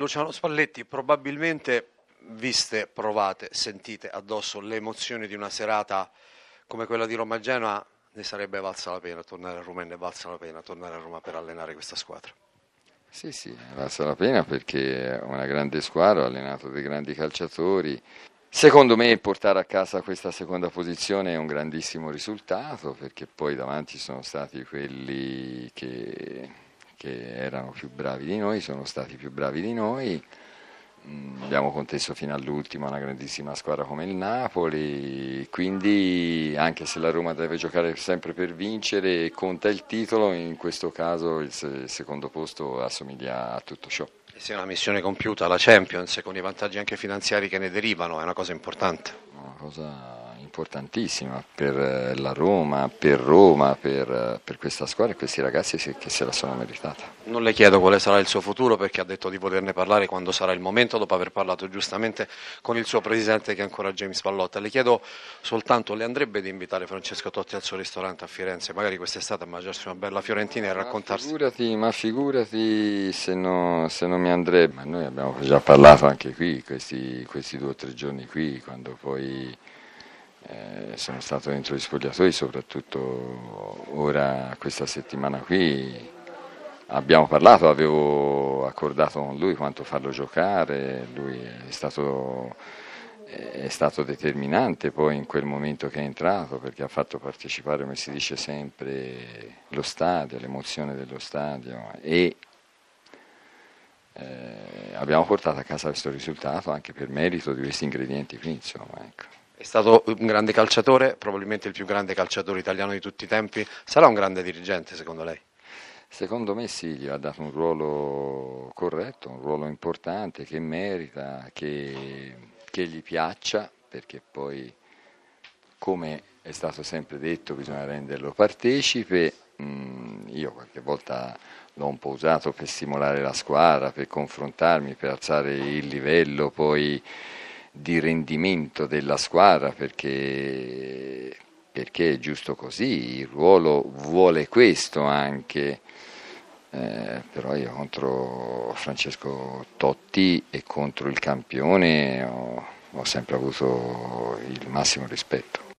Luciano Spalletti, probabilmente viste, provate, sentite addosso le emozioni di una serata come quella di Roma-Genoa, ne sarebbe valsa la pena tornare a Roma e ne valsa la pena tornare a Roma per allenare questa squadra. Sì, sì, valsa la pena perché è una grande squadra, ha allenato dei grandi calciatori. Secondo me portare a casa questa seconda posizione è un grandissimo risultato perché poi davanti sono stati quelli che che erano più bravi di noi, sono stati più bravi di noi. Mm, abbiamo contesto fino all'ultimo una grandissima squadra come il Napoli, quindi anche se la Roma deve giocare sempre per vincere e conta il titolo, in questo caso il secondo posto assomiglia a tutto ciò. E se è una missione compiuta, la Champions, con i vantaggi anche finanziari che ne derivano, è una cosa importante. Una cosa importantissima per eh, la Roma, per Roma, per, eh, per questa squadra e questi ragazzi che se la sono meritata. Non le chiedo quale sarà il suo futuro perché ha detto di poterne parlare quando sarà il momento, dopo aver parlato giustamente con il suo presidente che è ancora James Pallotta. Le chiedo soltanto, le andrebbe di invitare Francesco Totti al suo ristorante a Firenze, magari quest'estate a mangiarsi una bella fiorentina e raccontarsi? Ma figurati, ma figurati se, no, se, non mi andrebbe, ma noi abbiamo già parlato anche qui, questi, questi due o tre giorni qui, quando poi eh, sono stato dentro gli spogliatoi, soprattutto ora questa settimana qui. Abbiamo parlato, avevo accordato con lui quanto farlo giocare, lui è stato, è stato, determinante poi in quel momento che è entrato perché ha fatto partecipare, come si dice sempre, lo stadio, l'emozione dello stadio. E eh, abbiamo portato a casa questo risultato anche per merito di questi ingredienti qui, insomma, ecco. È stato un grande calciatore, probabilmente il più grande calciatore italiano di tutti i tempi. Sarà un grande dirigente secondo lei? Secondo me sì, gli ha dato un ruolo corretto, un ruolo importante che merita, che, che gli piaccia, perché poi, come è stato sempre detto, bisogna renderlo partecipe. Mm, io qualche volta l'ho un po' usato per stimolare la squadra, per confrontarmi, per alzare il livello, poi di rendimento della squadra perché, perché è giusto così, il ruolo vuole questo anche. Eh, però io contro Francesco Totti e contro il campione ho, ho sempre avuto il massimo rispetto.